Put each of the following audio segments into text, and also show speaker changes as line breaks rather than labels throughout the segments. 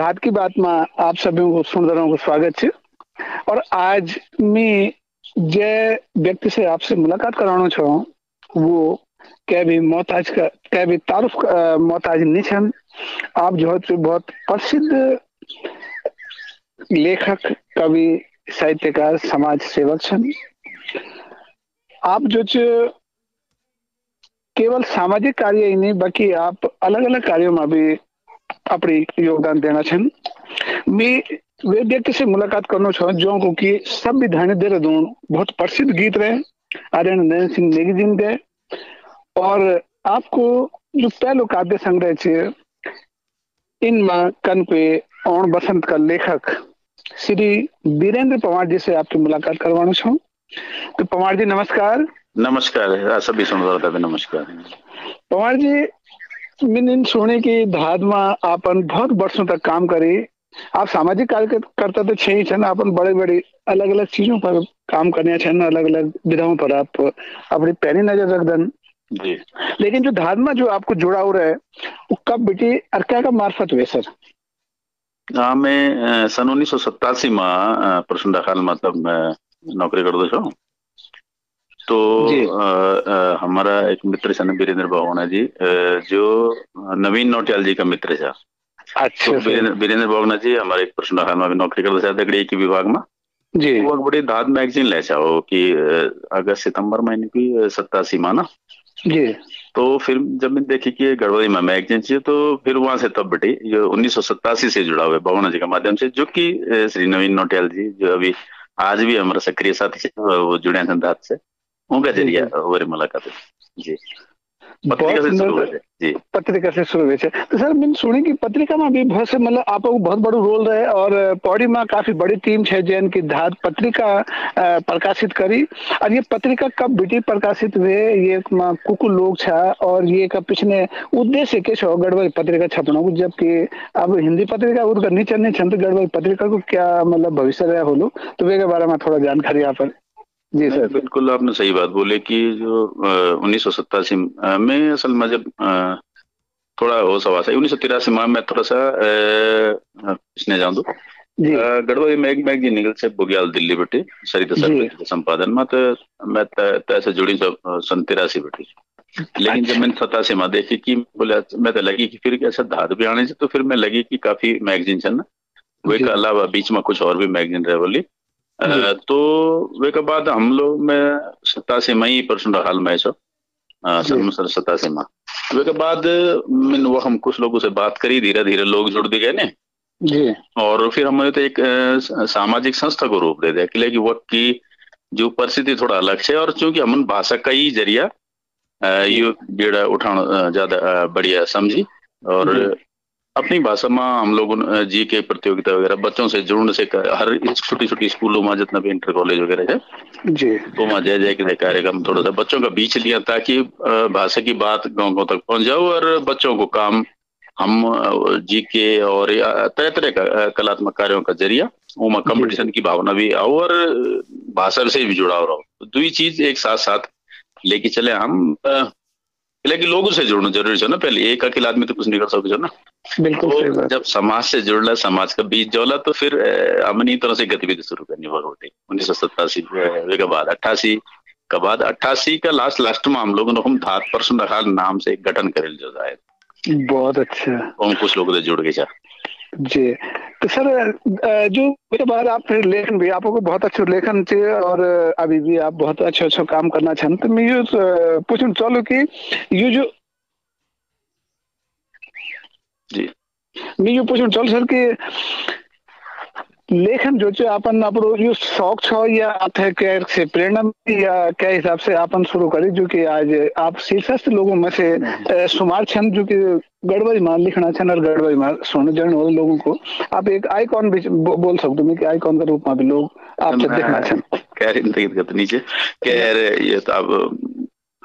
धात की बात में, आप सभी को सुंदरों को स्वागत है। और आज मैं जे व्यक्ति से आपसे मुलाकात कराना चाहूँ, वो क्या भी मोहताज का क्या भी तारुफ मोहताज नहीं छन। आप जो है बहुत प्रसिद्ध लेखक, कवि, साहित्यकार, समाज सेवक छन। आप जो केवल सामाजिक कार्य ही नहीं, बाकी आप अलग अलग कार्यों में भी अपनी योगदान देना छन। मैं वे व्यक्ति से मुलाकात करना चाहूँ जो को कि संविधान देहरादून बहुत प्रसिद्ध गीत रहे। आर्यन नयन सिंह नेगी जी गए और आपको जो पहलो काव्य संग्रह छे इनमें कन पे और बसंत का लेखक श्री वीरेंद्र पवार जी से आपकी मुलाकात करवाना चाहूँ तो पवार जी नमस्कार।
नमस्कार सभी सुन नमस्कार।
पवार जी मैंने सुने की धाद में आपन बहुत वर्षों तक काम करी। आप सामाजिक कार्यकर्ता तो छे ही छन अपन बड़े बड़े अलग अलग चीज़ों पर काम करने छन अलग अलग विधाओं पर आप अपनी पैनी नज़र रख दन
जी।
लेकिन जो धारमा जो आपको जुड़ा हो रहा है वो कब बेटी अर्का का मार्फत हुए सर?
हाँ मैं सन उन्नीस सौ सत्तासी में प्रसन्न खाल मतलब नौकरी कर दो तो आ, आ, हमारा एक मित्र है वीरेंद्र भावना जी जो नवीन नोटियाल जी का मित्र है
अच्छा
तो वीरेंद्र भावना जी हमारे एक प्रश्न में भी नौकरी करते थे दगड़ी की विभाग में।
जी।
वो बड़ी दाद मैगजीन ले चाहो कि अगस्त सितंबर महीने की सत्तासी में ना।
जी।
तो फिर जब मैंने देखी कि गड़बड़ी में मैगजीन चाहिए तो फिर वहाँ से तब बेटी ये उन्नीस से जुड़ा हुआ है भावना जी के माध्यम से जो कि श्री नवीन नोटियाल जी जो अभी आज भी हमारा सक्रिय साथी वो जुड़े हैं दाद से। उनका ज़रिया वो मुलाकात जी। पत्रिका से शुरू हुए
तो सर मैंने सुनी कि पत्रिका में भी बहुत से मतलब आपको बहुत बड़ो रोल रहे और पौड़ी में काफ़ी बड़ी टीम है जैन की धात पत्रिका प्रकाशित करी। और ये पत्रिका कब बेटी प्रकाशित हुए ये कुकु लोग छा और ये का पिछले उद्देश्य के छो गड़बड़ी पत्रिका छपना को जबकि अब हिंदी पत्रिका उनका नीचे नहीं छन तो गड़बड़ी पत्रिका को क्या मतलब भविष्य रहा हो लो तो वे के बारे में थोड़ा जानकारी आप
जी सर। बिल्कुल आपने सही बात बोले कि जो उन्नीस सौ सत्तासी में असल में जब थोड़ा हो सवा सा उन्नीस सौ तिरासी माह में थोड़ा सा इसने जान दो। गढ़वाली मैग मैगजीन निकल से बुग्याल दिल्ली बेटी सरिता सर संपादन में तो मैं तैसे जुड़ी सन तिरासी बेटी। लेकिन जब मैंने सतासी में देखी कि बोले मैं तो लगी कि फिर कैसा धात भी आने से तो फिर मैं लगी कि काफ़ी मैगजीन है ना। वो के अलावा बीच में कुछ और भी मैगजीन रहे बोली। तो वे के बाद हम लोग में सतासी में ही परसेंट हाल में सो। सर सतासी में वे के बाद मैंने वो हम कुछ लोगों से बात करी धीरे धीरे लोग जुड़ दिए ने।
जी।
और फिर हमने तो एक सामाजिक संस्था को रूप दे दिया कि वक्त की जो परिस्थिति थोड़ा अलग है और चूँकि हमन भाषा का ही ज़रिया ये बेड़ा उठाना ज़्यादा बढ़िया समझी और अपनी भाषा में हम लोग जी के प्रतियोगिता वगैरह बच्चों से जुड़ने से हर छोटी छोटी स्कूलों में जितना भी इंटर कॉलेज वगैरह है
जी।
तो वहाँ जय जय के कार्यक्रम थोड़ा सा बच्चों का बीच लिया ताकि भाषा की बात गाँव गाँव तक पहुँच जाओ और बच्चों को काम हम जी के और तरह तरह का कलात्मक कार्यों का ज़रिया उमा कंपटीशन की भावना भी आओ और भाषा से भी जुड़ाव रहो। दो ही चीज़ एक साथ साथ लेके चले हम लेकिन लोगों से जुड़ना ज़रूरी है ना पहले एक अकेला आदमी तो कुछ नहीं कर सकते ना।
बिल्कुल
तो जब समाज से जुड़ला समाज का बीच जोला तो फिर हमने तरह से गतिविधि शुरू करनी होती। उन्नीस सौ सत्तासी के बाद अट्ठासी के बाद अट्ठासी का लास्ट लास्ट में हम लोगों ने हम धात परसुन नाम से गठन करे जो जाए
बहुत अच्छा।
हम कुछ लोगों से जुड़ गए
जी। तो सर जो मेरे बाद आप फिर लेखन भी आपको बहुत अच्छे लेखन थे और अभी भी आप बहुत अच्छा अच्छा काम करना चाहें तो मैं ये पूछना चलो कि ये जो
जी।
मैं ये पूछना चलो सर कि लेखन जो છે अपन આપણો यो शौक छो या थे के से प्रेरणा या क्या हिसाब से अपन शुरू करी जो कि आज आप शीर्षस्थ लोगों में से सुमार छन जो कि गड़बड़ी मार लिखना छन और गड़बड़ी मार सुन जन वाले लोगों को आप एक आइकॉन भी बोल सकते हो कि आइकॉन के रूप में भी लोग आपसे देखना छन
कह रही नीचे कह रहे ये तो अब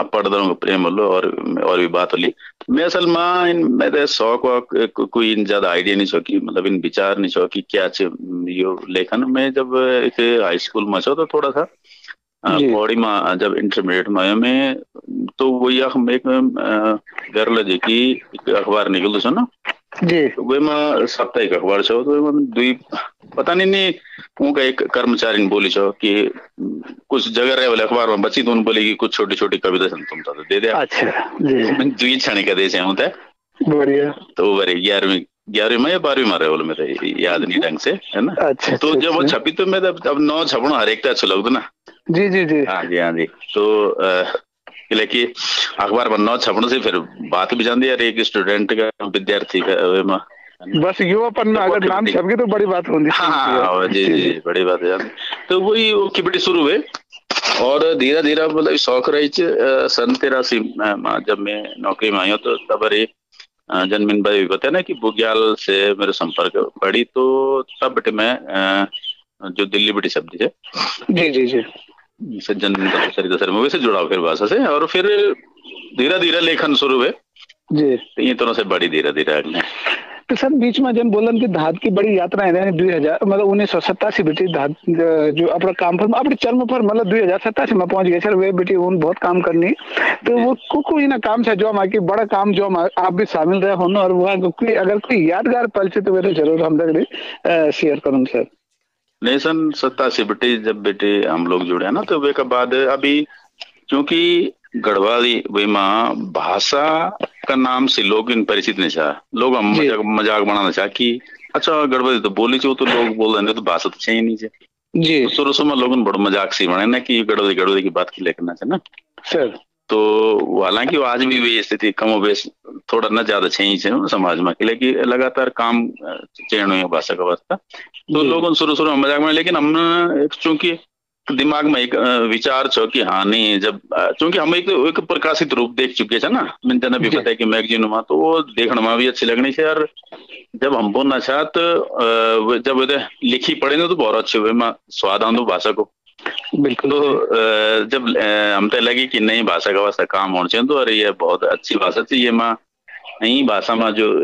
प्रेम होलो और और भी बात होली। मैं असल में इन मेरे शौक वौक कोई इन ज़्यादा आइडिया नहीं छो कि मतलब इन विचार नहीं छो कि क्या यो लेखन। में जब एक हाई स्कूल में छो तो थोड़ा सा पौड़ी में जब इंटरमीडिएट में मैं तो वही एक गर्ल जी की अखबार निकल ना
जी।
वे में साप्ताहिक अखबार छो तो वे दुई पता नहीं नहीं उनका एक कर्मचारी ने बोली छो कि कुछ जगह रहे वाले अखबार में बची तो बोली कि कुछ छोटी छोटी कविता तुम तो दे दे।
अच्छा जी
दुई क्षण का दे होता है
बढ़िया।
तो बड़े ग्यारहवीं ग्यारहवीं में या बारहवीं में रहे बोले मेरे याद नहीं ढंग से है ना
अच्छा
तो जब वो। छपी तो मैं अब नौ छपना हर एक अच्छा लगता ना।
जी जी जी।
हाँ जी हाँ जी। तो लेकिन अखबार में नौ छपने से फिर बात भी जानती है यार एक स्टूडेंट का विद्यार्थी का वे में।
बस युवापन में अगर नाम छप गई तो बड़ी बात होती
हाँ हाँ जी जी जी, बड़ी बात है तो वही वो खिबड़ी शुरू हुए और धीरे धीरे मतलब शौक रही सन तिरासी जब मैं नौकरी में आया तो तब अरे जनमिन भाई बताया ना कि बुग्याल से मेरे संपर्क पड़ी तो तब बटे मैं जो दिल्ली बटी शब्द है
जी जी जी।
से जनमिन सरिता सर वैसे जुड़ाव फिर भाषा से और फिर धीरे धीरे लेखन शुरू हुए।
जी।
तो ये तरह से बड़ी धीरे धीरे आगे।
तो सर बीच में जब बोलन की धात की बड़ी यात्रा है दुई हज़ार मतलब उन्नीस सौ सत्तासी बेटी धात जो अपना काम पर अपने चर्म पर मतलब दुई हज़ार सत्तासी में पहुँच गए सर वे बेटी उन बहुत काम करनी। तो वो को कोई ना काम से जो हमारे बड़ा काम जो हम आप भी शामिल रहे हो ना और वहाँ कोई अगर कोई यादगार पल से तो वे तो ज़रूर हम तक शेयर करूँ सर।
नहीं सन सत्तासी बेटे जब बेटे हम लोग जुड़े ना तो वे के बाद अभी क्योंकि गढ़वाली वे माँ भाषा का नाम से लोग इन परिचित नहीं चाह। लोग हम मज़ाक मज़ाक बनाना चाह कि अच्छा गढ़वाली तो बोली चो तो लोग बोल रहे तो भाषा तो चाहिए नहीं चाहिए
जी।
शुरू शुरू में लोगों ने बड़ा मज़ाक सी बने ना कि गढ़वाली गढ़वाली की बात की लेकर चाहिए ना।
सर
तो हालाँकि आज भी स्थिति कम बेस थोड़ा ना ज़्यादा समाज में लेकिन लगातार काम चयन हुई है भाषा का वास्ता तो। लोगों शुरू शुरू में मज़ाक में लेकिन हमने चूँकि दिमाग में एक विचार छो कि हाँ नहीं जब चूँकि हम एक, एक प्रकाशित रूप देख चुके थे ना मैंने जना भी
जी।
बताया कि मैगजीन में तो वो देखने में भी अच्छी लगनी चाहिए और जब हम बोलना चाह तो जब लिखी पढ़े ना तो बहुत अच्छे हुए में स्वाद आंदो भाषा को
बिल्कुल।
तो जब हम तो लगी कि नई भाषा का वास्ता काम होना चाहिए तो अरे ये बहुत अच्छी भाषा थी ये माँ नई भाषा में जो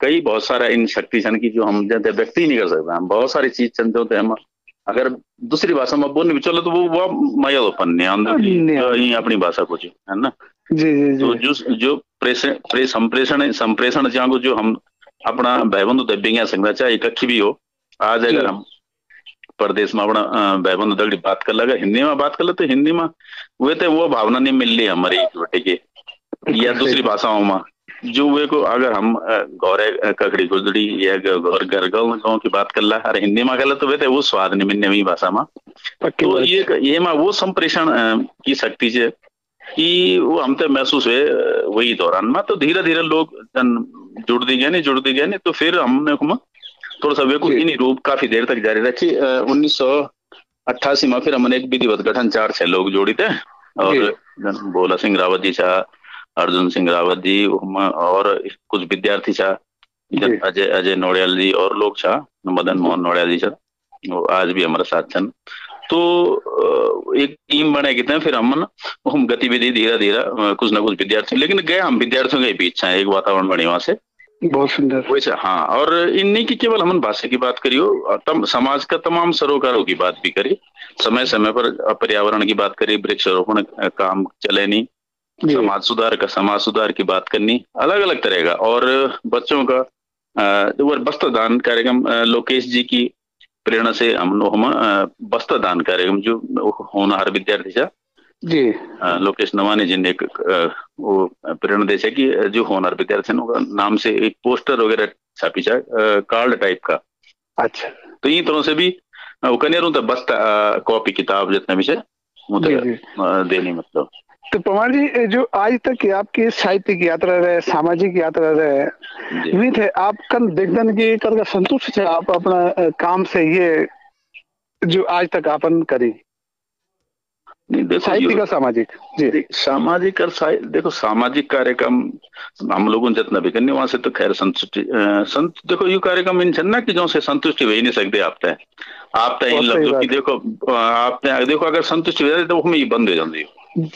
कई बहुत सारा इन शक्ति छन की जो हम जैसे व्यक्त ही नहीं कर सकते हम बहुत सारी चीज़ चलते होते हम अगर दूसरी भाषा में बोलने भी चलो तो वो वो मज़ा अपन नहीं आंदो तो अपनी भाषा को जो है ना?
जी जी
तो
जी
जो जो प्रेषण प्रे संप्रेषण संप्रेषण जो हम अपना भाईबंधु दबिंग सकता चाहे कखी भी हो आज अगर हम प्रदेश में अपना अ, भाईबंधु दगड़ी बात कर लगा। हिंदी में बात कर ले तो हिंदी में वे तो वो भावना नहीं मिल रही हमारी एक बेटे की या दूसरी भाषाओं में। जो वे को अगर हम गौरे ककड़ी गुजड़ी या गौर गरगल गाँव की बात कर ला अरे हिंदी में कर ले तो वे तो वो स्वाद नहीं मिलने हुई भाषा में। तो। ये ये में वो संप्रेषण की शक्ति से कि वो हम तो महसूस हुए वही दौरान में। तो धीरे धीरे लोग जुड़ दी गए नहीं जुड़ दी गए नहीं तो फिर हमने थोड़ा सा को इन्हीं रूप काफ़ी देर तक जारी रखी। उन्नीस सौ अट्ठासी में फिर हमने एक विधिवत गठन चार छह लोग जोड़ी थे और भोला सिंह रावत जी छा अर्जुन सिंह रावत जी और कुछ विद्यार्थी छा अजय अजय नोड़ियाल जी और लोग छा मदन मोहन नोड़ियाल जी छा वो आज भी हमारे साथ छन। तो एक टीम बने कितने फिर हम हम गतिविधि धीरे धीरे कुछ ना कुछ विद्यार्थी लेकिन गए हम विद्यार्थियों के बीच एक वातावरण बने वहाँ से।
बहुत सुंदर।
वैसे हाँ और इन्हीं की केवल हम भाषा की बात करियो और तम समाज का तमाम सरोकारों की बात भी करी समय समय पर पर्यावरण की बात करी वृक्षारोपण काम चले नहीं समाज सुधार का समाज सुधार की बात करनी अलग अलग तरह का और बच्चों का वो वस्त्र दान कार्यक्रम लोकेश जी की प्रेरणा से हम हम वस्त्र दान कार्यक्रम जो होनहार विद्यार्थी था
जी।
लोकेश नवानी जी ने एक अ, वो प्रेरणा दे छे कि जो होनहार विद्यार्थी हैं, नाम से एक पोस्टर वगैरह छापी छा कार्ड टाइप का।
अच्छा।
तो ई तरह से भी वो तो बस कॉपी किताब जितना भी है देनी मतलब।
तो पवार जी जो आज तक की आपकी साहित्यिक यात्रा रहे सामाजिक यात्रा रहे उम्मीद है आप कल देखदन की कर का संतुष्ट थे आप अपना काम से ये जो आज तक आपन करी।
नहीं देखो
साहित्यिक और सामाजिक जी।
सामाजिक और साहि- देखो सामाजिक कार्यक्रम हम लोगों जितना भी करने वहाँ से तो खैर संतुष्टि संत देखो यू कार्यक्रम इन ना कि जो से संतुष्टि हो ही नहीं सकते आप तय। आप तय इन लफ्जों की देखो आप तय देखो अगर संतुष्टि हो जाए तो हमें ये बंद हो जाती है।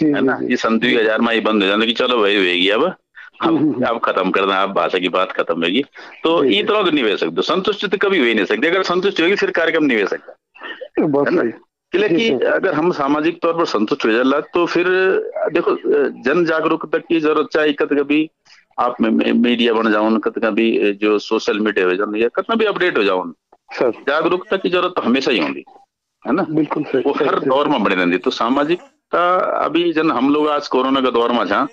है ना? ये दुई हज़ार में ये बंद हो जाती कि चलो वही होगी अब।
हम्म,
अब
हम्म।
अब खत्म कर दें आप भाषा की बात खत्म होगी। तो ये। तरह तो नहीं हो सकते। संतुष्टि तो कभी हो ही नहीं सकती। अगर संतुष्टि होगी फिर कार्यक्रम नहीं हो सकता। इसलिए कि अगर हम सामाजिक तौर पर संतुष्ट हो जाला तो फिर देखो जन जागरूकता की ज़रूरत चाहे कद कभी आप में, में, मीडिया बन जाओ कतना भी जो सोशल मीडिया हो जाओ कितना भी अपडेट हो जाओ जागरूकता की ज़रूरत तो हमेशा ही होगी है ना?
बिल्कुल
वो हर दौर में बनी रहती तो सामाजिकता अभी जन हम लोग आज कोरोना का दौर में छा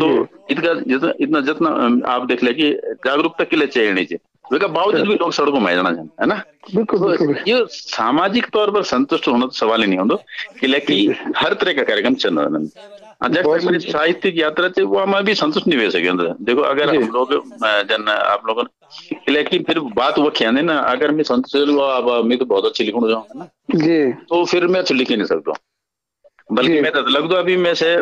तो इतना जितना जितना आप देख ले कि जागरूकता के लिए चाहिए नीचे उसका बावजूद भी लोग सड़कों में जाना है ना?
बिल्कुल
ये सामाजिक तौर पर संतुष्ट होना तो सवाल ही नहीं होता कि लेकिन हर तरह का कार्यक्रम चल रहा है जैसे मेरी साहित्यिक यात्रा थी वो हमें भी संतुष्ट नहीं हो सके देखो अगर हम लोग जन आप लोगों ने लेकिन फिर बात वो क्या ना अगर मैं संतुष्ट अब मैं तो बहुत अच्छी लिखूँ जाऊँ तो फिर मैं अच्छी लिख ही नहीं सकता। बल्कि मैं तो लग दो अभी मैं से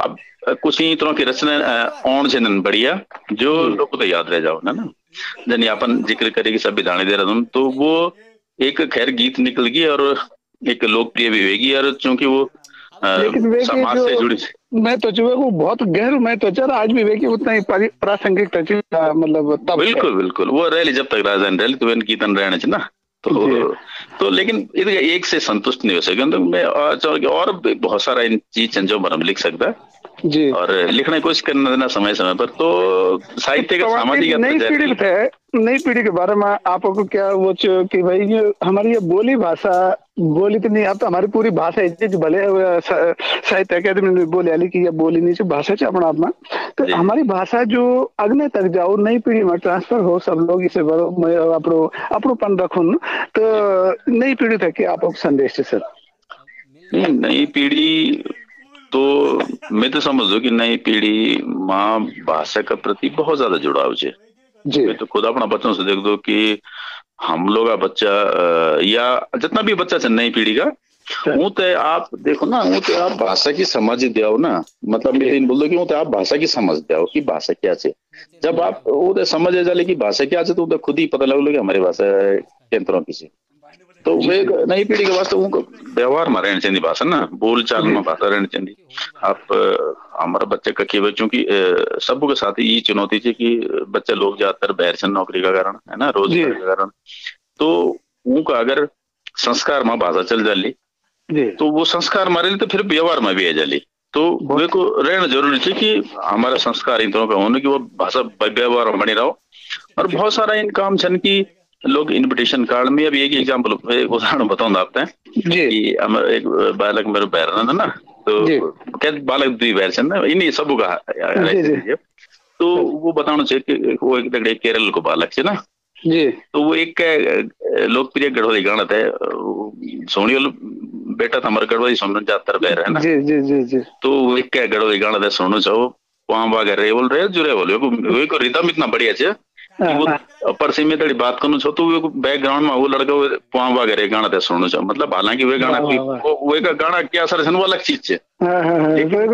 अब कुछ ही तरह की रचना ऑन से बढ़िया जो लोग तो याद रह जाओ ना ना? जन अपन ज़िक्र करेगी संविधान दे रहा तो वो एक खैर गीत निकल गई और एक लोकप्रिय भी होगी और चूँकि वो
समाज से जुड़ी मैं तो है वो बहुत गहर मैं तो चल आज भी वे की उतना ही प्रासंगिक मतलब
तब बिल्कुल बिल्कुल। वो रैली जब तक राजधानी रैली तो इन कीर्तन रहने ना। तो तो लेकिन एक से संतुष्ट नहीं हो सके। तो मैं और बहुत सारा इन चीज़ जो हम लिख सकता
जी।
और लिखने की कोशिश करना देना समय समय पर तो साहित्य का सामाजिक
नई पीढ़ी है नई पीढ़ी के बारे में आपको क्या वो कि भाई ये हमारी ये बोली भाषा बोली तो नहीं अब तो हमारी पूरी भाषा इतनी भले साहित्य अकेदमी ने बोले आली की ये बोली नहीं भाषा च अपना अपना तो हमारी भाषा जो अगले तक जाओ नई पीढ़ी में ट्रांसफ़र हो सब लोग इसे अपनो अपनोपन रखो तो नई पीढ़ी तक आप संदेश सर
नई पीढ़ी तो मैं तो समझ कि नई पीढ़ी माँ भाषा के प्रति बहुत ज़्यादा जुड़ाव है
जी।
मैं तो खुद अपना बच्चों से देख दो कि हम लोग का बच्चा या जितना भी बच्चा है नई पीढ़ी का वो तो आप देखो ना वो तो आप भाषा की समझ दिया ना। मतलब मेरे इन बोल दो कि तो आप भाषा की समझ दिया कि भाषा क्या है जब आप वो तो समझ जाए कि भाषा क्या है तो, तो खुद ही पता लग लो कि हमारी भाषा केंद्रों की से तो वे नई पीढ़ी के वास्ते उनको व्यवहार में रहनी चाहिए भाषा ना बोल चाल में भाषा रहनी चाहिए आप हमारा बच्चे का केवल चूँकि सब के साथ ये चुनौती है कि बच्चे लोग ज़्यादातर बैर छन नौकरी का कारण है ना रोज़गार का कारण। तो उनका अगर संस्कार में भाषा चल जाली तो वो संस्कार मारे तो फिर व्यवहार में भी आ जाली। तो वे को रहना ज़रूरी है कि हमारा संस्कार इन तरह का होने की वो भाषा व्यवहार में बनी रहो। और बहुत सारा इन काम छन की लोग इन्विटेशन कार्ड में अभी एक एग्ज़ाम्पल एक उदाहरण बताऊँ आपने कि एक बालक मेरे बैर ना तो क्या बालक दुई बैर छन् इन्हीं सब का तो वो बताना चाहिए कि वो एक तगड़े केरल को बालक है ना।
जी।
तो वो एक लोकप्रिय गढ़वाली गाना था सोनियल बेटा था हमारे गढ़वाली सुनना जातर बैर है ना।
जी जी जी जी।
तो वो एक गढ़वाली गाना था सुनो चाहो वहाँ वहाँ रे बोल रहे जुरे बोले वो को रिदम इतना बढ़िया है परसी में तड़ी बात करूँ छो तो वो बैकग्राउंड में वो लड़का वो पुआ वगैरह गाना ते सुनो छो मतलब हालाँकि वे गाना कोई वे का गाना क्या असर है वो अलग चीज़ है।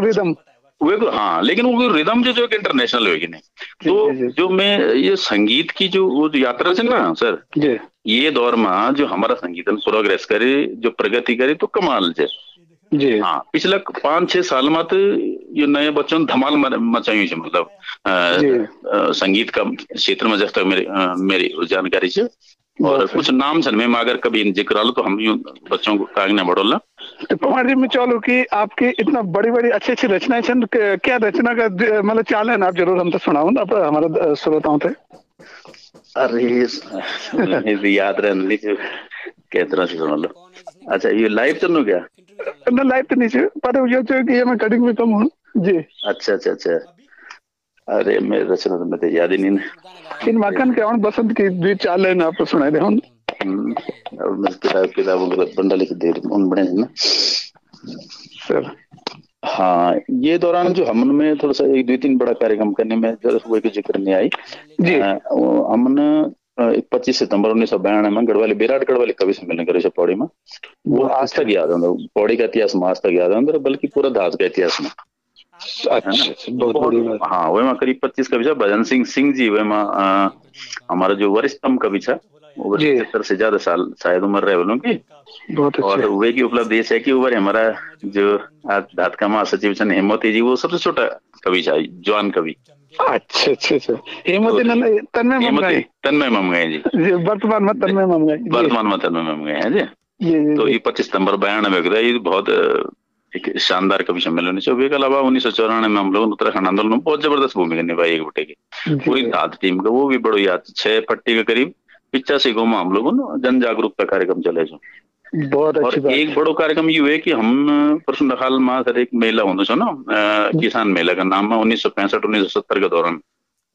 रिदम
वे हाँ लेकिन वो रिदम जो जो एक इंटरनेशनल होगी नहीं। तो जो मैं ये संगीत की जो वो यात्रा है ना सर ये दौर में जो हमारा संगीत प्रोग्रेस करे जो प्रगति करे तो कमाल है
जी।
हाँ पिछले पाँच छह साल में तो ये नए बच्चों ने धमाल मचाई है मतलब आ, आ, संगीत का क्षेत्र में जब तक मेरी आ, मेरी जानकारी से। और कुछ नाम छन में अगर कभी ज़िक्र आलो तो हम यूँ बच्चों को कागने बढ़ोला
तो पवार जी में चलो कि आपकी इतना बड़ी बड़ी अच्छी अच्छी रचनाएँ छन क्या रचना का मतलब चाल है ना आप ज़रूर हम तो सुनाओ ना हमारे श्रोताओं थे
अरे याद रहने से सुन लो। अच्छा ये लाइव चलनो क्या?
ना लाइव तो नहीं है पर ये तो कि मैं कटिंग में कम हूँ। जी।
अच्छा अच्छा अच्छा। अरे मैं रचना तो मैं तो याद ही नहीं
इन मकान के और बसंत की द्वि चाल लाइन आपको सुनाई दे हम।
और मैं किताब किताबों का बंडल लिख दे उन बने हैं ना।
सर।
हाँ ये दौरान जो हमन में थोड़ा सा एक दो तीन बड़ा कार्यक्रम करने में जरा वो की ज़िक्र नहीं आई।
जी।
हमने पच्चीस सितंबर उन्नीस सौ बयानवे में गढ़वाली विराट गढ़वाली कवि सम्मेलन करे पौड़ी में। वो आज तक याद है पौड़ी का इतिहास में आज तक याद है बल्कि पूरा धात का इतिहास में।
अच्छा
हाँ वही में करीब पच्चीस कवि भजन सिंह सिंह जी वही में हमारा जो वरिष्ठतम कवि था वो पचहत्तर से ज़्यादा साल शायद उम्र रहे बोलों की।
बहुत
और वे की उपलब्धि है कि ऊपर हमारा जो आज धात का महासचिव हेमवती जी वो सबसे छोटा कवि था जवान कवि।
अच्छा अच्छा अच्छा। हेमवती तन्मय ममगाई
तन्मय ममगाई जी।
जी वर्तमान में तन्मय ममगाई
वर्तमान में तन्मय ममगाई है जी। तो ये पच्चीस सितंबर बयानबे को ये बहुत एक शानदार कवि सम्मेलन છે उसके अलावा उन्नीस सौ चौरानवे में हम लोग उत्तराखंड आंदोलन में बहुत ज़बरदस्त भूमिका निभाई एक बटे की। पूरी धात टीम का वो भी बड़ो याद। छह पट्टी के करीब पिचासी गो में हम लोगों ने जन जागरूकता कार्यक्रम चले जो
बहुत अच्छी
एक बड़ो कार्यक्रम ये है कि हम प्रश्न हाल में सर एक मेला होना छो ना किसान मेला का नाम है उन्नीस सौ पैंसठ उन्नीस सौ सत्तर के दौरान।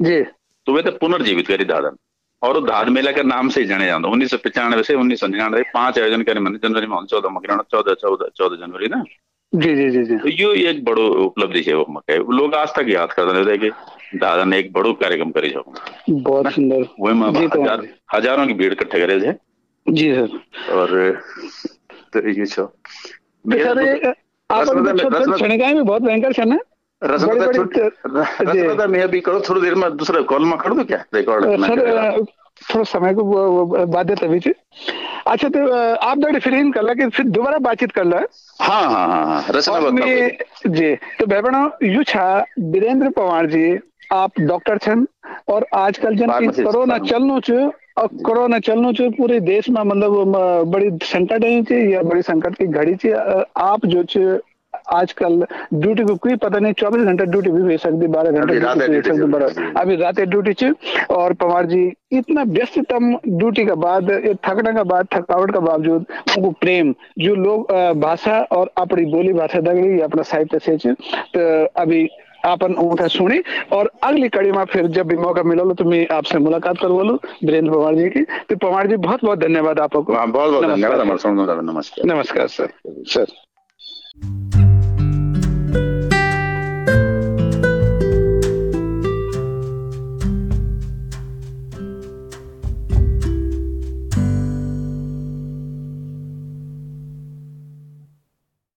जी।
तो वे तो पुनर्जीवित करी दादन और धाद मेला के नाम से ही जाने जाते उन्नीस सौ पचानवे से उन्नीस सौ निन्यानवे पाँच आयोजन करे मैंने जनवरी में चौदह मकराना चौदह चौदह चौदह जनवरी ना।
जी जी जी जी।
तो यो एक बड़ो उपलब्धि है वो मके। लोग आज तक याद करते रहते कि दादा ने एक बड़ो कार्यक्रम करे छो।
बहुत सुंदर। जी, तो-
हज़ारों की भीड़ इकट्ठे करे थे
जी सर।
और तो ये छो।
आप
में-
बहुत भयंकर।
रसमदा मैं अभी करो थोड़ी देर में दूसरा कॉल में कर दो क्या रिकॉर्ड
सर थोड़ा समय को अच्छा तो आप दो फिर कर ला कि फिर दोबारा बातचीत कर ला।
हाँ हाँ हाँ हाँ रसना
जी तो बहनों यू छा वीरेंद्र पवार जी आप डॉक्टर छन और आजकल जन कोरोना. चलनो छ और कोरोना चलनो छ पूरे देश में मतलब बड़ी संकट है छ या बड़ी संकट की घड़ी छ आप जो छ आजकल ड्यूटी को कोई पता नहीं चौबीस घंटे ड्यूटी भी भेज सकती बारह घंटे
अभी रात
ड्यूटी। अभी रात छ और पवार जी इतना व्यस्ततम ड्यूटी के बाद थकने के बाद थकावट के बावजूद उनको प्रेम जो लोग भाषा और अपनी बोली भाषा दगड़ी अपना साहित्य से तो अभी आपन उनका सुनी। और अगली कड़ी में फिर जब भी मौका मिला लो तो मैं आपसे मुलाकात कर बोलू वीरेंद्र पवार जी की। तो पवार जी बहुत बहुत धन्यवाद आपको।
बहुत बहुत धन्यवाद नमस्कार।
नमस्कार सर। सर।